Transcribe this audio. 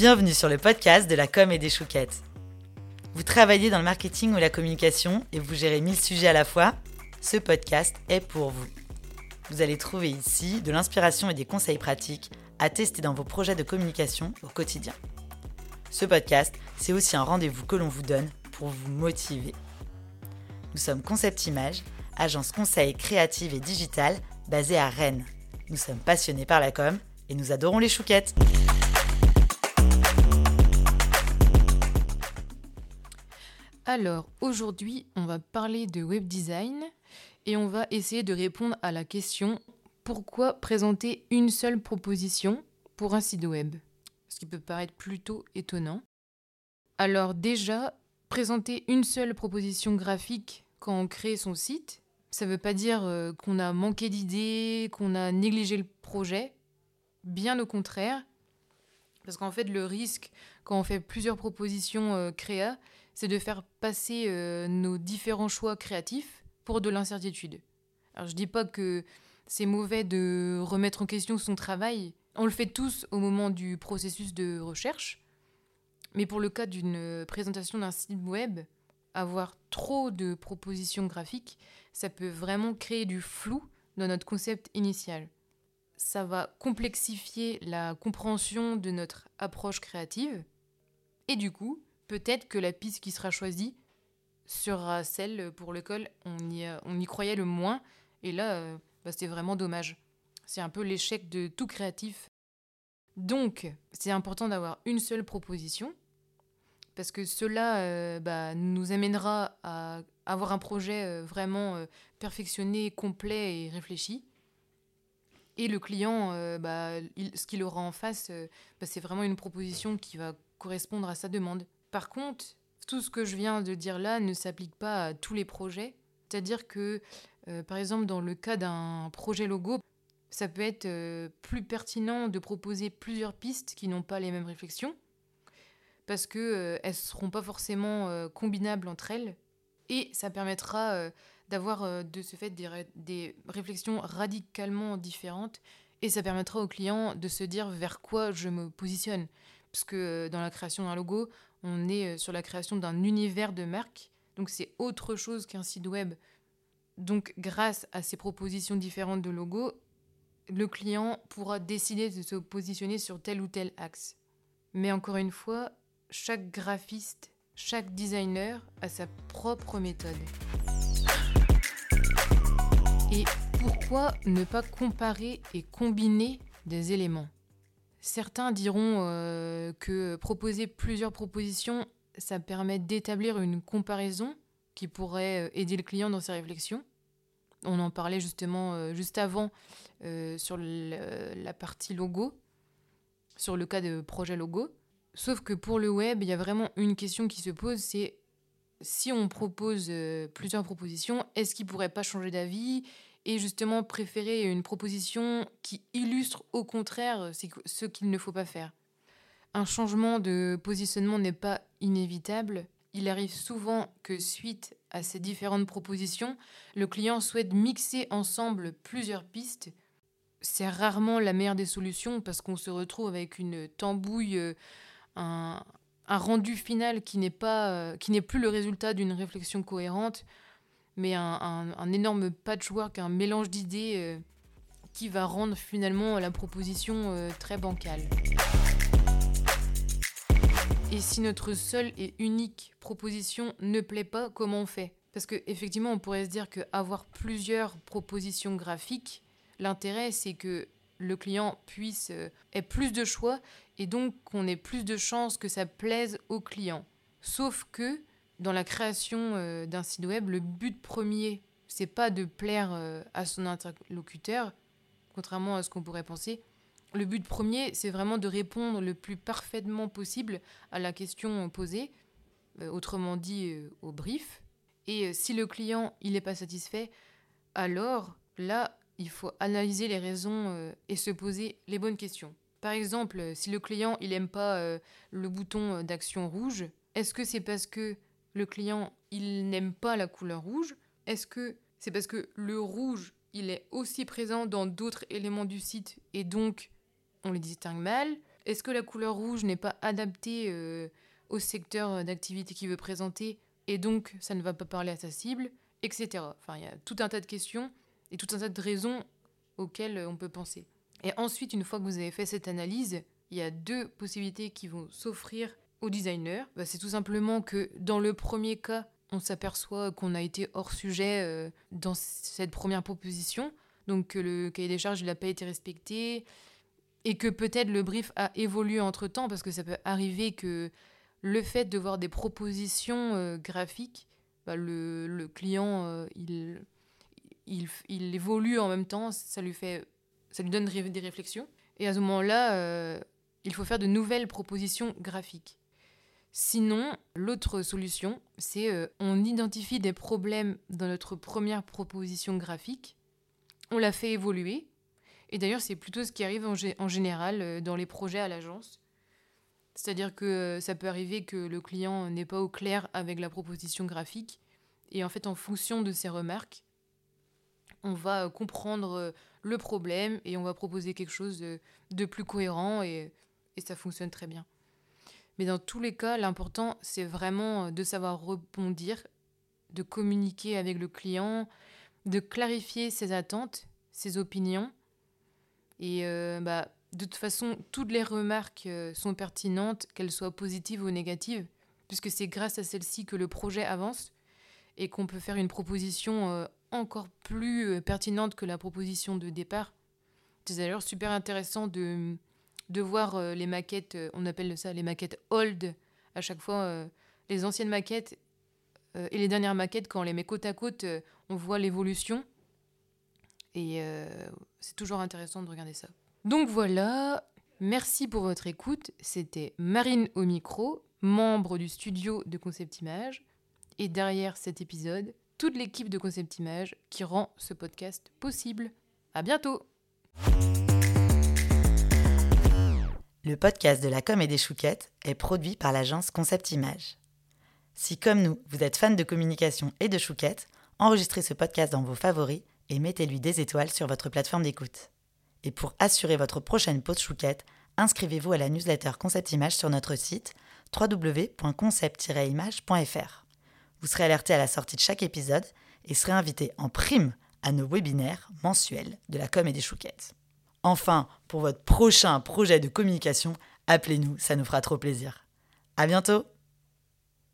Bienvenue sur le podcast de la com et des chouquettes. Vous travaillez dans le marketing ou la communication et vous gérez mille sujets à la fois Ce podcast est pour vous. Vous allez trouver ici de l'inspiration et des conseils pratiques à tester dans vos projets de communication au quotidien. Ce podcast, c'est aussi un rendez-vous que l'on vous donne pour vous motiver. Nous sommes Concept Image, agence conseil créative et digitale basée à Rennes. Nous sommes passionnés par la com et nous adorons les chouquettes. Alors, aujourd'hui, on va parler de web design et on va essayer de répondre à la question pourquoi présenter une seule proposition pour un site web? Ce qui peut paraître plutôt étonnant. Alors déjà, présenter une seule proposition graphique quand on crée son site, ça ne veut pas dire euh, qu'on a manqué d'idées, qu'on a négligé le projet. Bien au contraire. Parce qu'en fait, le risque, quand on fait plusieurs propositions euh, créa, c'est de faire passer euh, nos différents choix créatifs pour de l'incertitude. Alors je dis pas que c'est mauvais de remettre en question son travail. On le fait tous au moment du processus de recherche. Mais pour le cas d'une présentation d'un site web, avoir trop de propositions graphiques, ça peut vraiment créer du flou dans notre concept initial. Ça va complexifier la compréhension de notre approche créative. Et du coup, peut-être que la piste qui sera choisie sera celle pour laquelle on y, on y croyait le moins. Et là, euh, bah, c'est vraiment dommage. C'est un peu l'échec de tout créatif. Donc, c'est important d'avoir une seule proposition, parce que cela euh, bah, nous amènera à avoir un projet euh, vraiment perfectionné, complet et réfléchi. Et le client, bah, ce qu'il aura en face, c'est vraiment une proposition qui va correspondre à sa demande. Par contre, tout ce que je viens de dire là ne s'applique pas à tous les projets. C'est-à-dire que, euh, par exemple, dans le cas d'un projet logo, ça peut être euh, plus pertinent de proposer plusieurs pistes qui n'ont pas les mêmes réflexions, parce qu'elles euh, ne seront pas forcément combinables entre elles, et ça permettra d'avoir de ce fait des, des réflexions radicalement différentes, et ça permettra au client de se dire vers quoi je me positionne. Parce que dans la création d'un logo, on est euh, sur la création d'un univers de marque. Donc c'est autre chose qu'un site web. Donc grâce à ces propositions différentes de logos, le client pourra décider de se positionner sur tel ou tel axe. Mais encore une fois, chaque graphiste, chaque designer a sa propre méthode. Et pourquoi ne pas comparer et combiner des éléments? Certains diront euh, que proposer plusieurs propositions, ça permet d'établir une comparaison qui pourrait euh, aider le client dans ses réflexions. On en parlait justement euh, juste avant sur la partie logo, sur le cas de projet logo. Sauf que pour le web, il y a vraiment une question qui se pose, c'est si on propose plusieurs propositions, est-ce qu'il ne pourrait pas changer d'avis? Et justement préférer une proposition qui illustre au contraire ce qu'il ne faut pas faire. Un changement de positionnement n'est pas inévitable. Il arrive souvent que suite à ces différentes propositions, le client souhaite mixer ensemble plusieurs pistes. C'est rarement la meilleure des solutions parce qu'on se retrouve avec une tambouille, euh, un, rendu final euh, qui n'est plus le résultat d'une réflexion cohérente mais un, énorme patchwork, un mélange d'idées euh, qui va rendre finalement la proposition euh, très bancale. Et si notre seule et unique proposition ne plaît pas, comment on fait? Parce qu'effectivement, on pourrait se dire qu'avoir plusieurs propositions graphiques, l'intérêt c'est que le client puisse euh, ait plus de choix et donc qu'on ait plus de chances que ça plaise au client. Sauf que dans la création euh, d'un site web, le but premier, c'est pas de plaire euh, à son interlocuteur, contrairement à ce qu'on pourrait penser. Le but premier, c'est vraiment de répondre le plus parfaitement possible à la question posée, euh, autrement dit au brief. Et si le client il n'est pas satisfait, alors là, il faut analyser les raisons et se poser les bonnes questions. Par exemple, si le client il aime pas le bouton d'action rouge, est-ce que c'est parce que le client, il n'aime pas la couleur rouge Est-ce que c'est parce que le rouge, il est aussi présent dans d'autres éléments du site et donc on les distingue mal? Est-ce que la couleur rouge n'est pas adaptée au secteur d'activité qu'il veut présenter et donc ça ne va pas parler à sa cible, etc. Enfin, il y a tout un tas de questions et tout un tas de raisons auxquelles on peut penser. Et ensuite, une fois que vous avez fait cette analyse, il y a deux possibilités qui vont s'offrir au designer. Bah, c'est tout simplement que dans le premier cas, on s'aperçoit qu'on a été hors sujet euh, dans cette première proposition, donc que le cahier des charges n'a pas été respecté, et que peut-être le brief a évolué entre-temps, parce que ça peut arriver que le fait de voir des propositions euh, graphiques, bah, le, client, euh, il, il, évolue en même temps, ça lui, fait, ça lui donne des réflexions. Et à ce moment-là, il faut faire de nouvelles propositions graphiques. Sinon, l'autre solution, c'est euh, on identifie des problèmes dans notre première proposition graphique, on la fait évoluer, et d'ailleurs c'est plutôt ce qui arrive en, général euh, dans les projets à l'agence. C'est-à-dire que euh, ça peut arriver que le client n'est pas au clair avec la proposition graphique, et en fait en fonction de ses remarques, on va comprendre le problème et on va proposer quelque chose de, plus cohérent et ça fonctionne très bien. Mais dans tous les cas, l'important, c'est vraiment euh, de savoir rebondir, de communiquer avec le client, de clarifier ses attentes, ses opinions. Et euh, bah, de toute façon, toutes les remarques euh, sont pertinentes, qu'elles soient positives ou négatives, puisque c'est grâce à celles-ci que le projet avance et qu'on peut faire une proposition encore plus pertinente que la proposition de départ. C'est d'ailleurs super intéressant de de voir euh, les maquettes, euh, on appelle ça les maquettes old, à chaque fois, euh, les anciennes maquettes et les dernières maquettes, quand on les met côte à côte, on voit l'évolution. Et c'est toujours intéressant de regarder ça. Donc voilà, merci pour votre écoute. C'était Marine au micro, membre du studio de Concept Image. Et derrière cet épisode, toute l'équipe de Concept Image qui rend ce podcast possible. À bientôt! Le podcast de la com et des chouquettes est produit par l'agence Concept Image. Si comme nous, vous êtes fan de communication et de chouquettes, enregistrez ce podcast dans vos favoris et mettez-lui des étoiles sur votre plateforme d'écoute. Et pour assurer votre prochaine pause chouquette, inscrivez-vous à la newsletter Concept Image sur notre site www.concept-image.fr. Vous serez alerté à la sortie de chaque épisode et serez invité en prime à nos webinaires mensuels de la com et des chouquettes. Enfin, pour votre prochain projet de communication, appelez-nous, ça nous fera trop plaisir. À bientôt!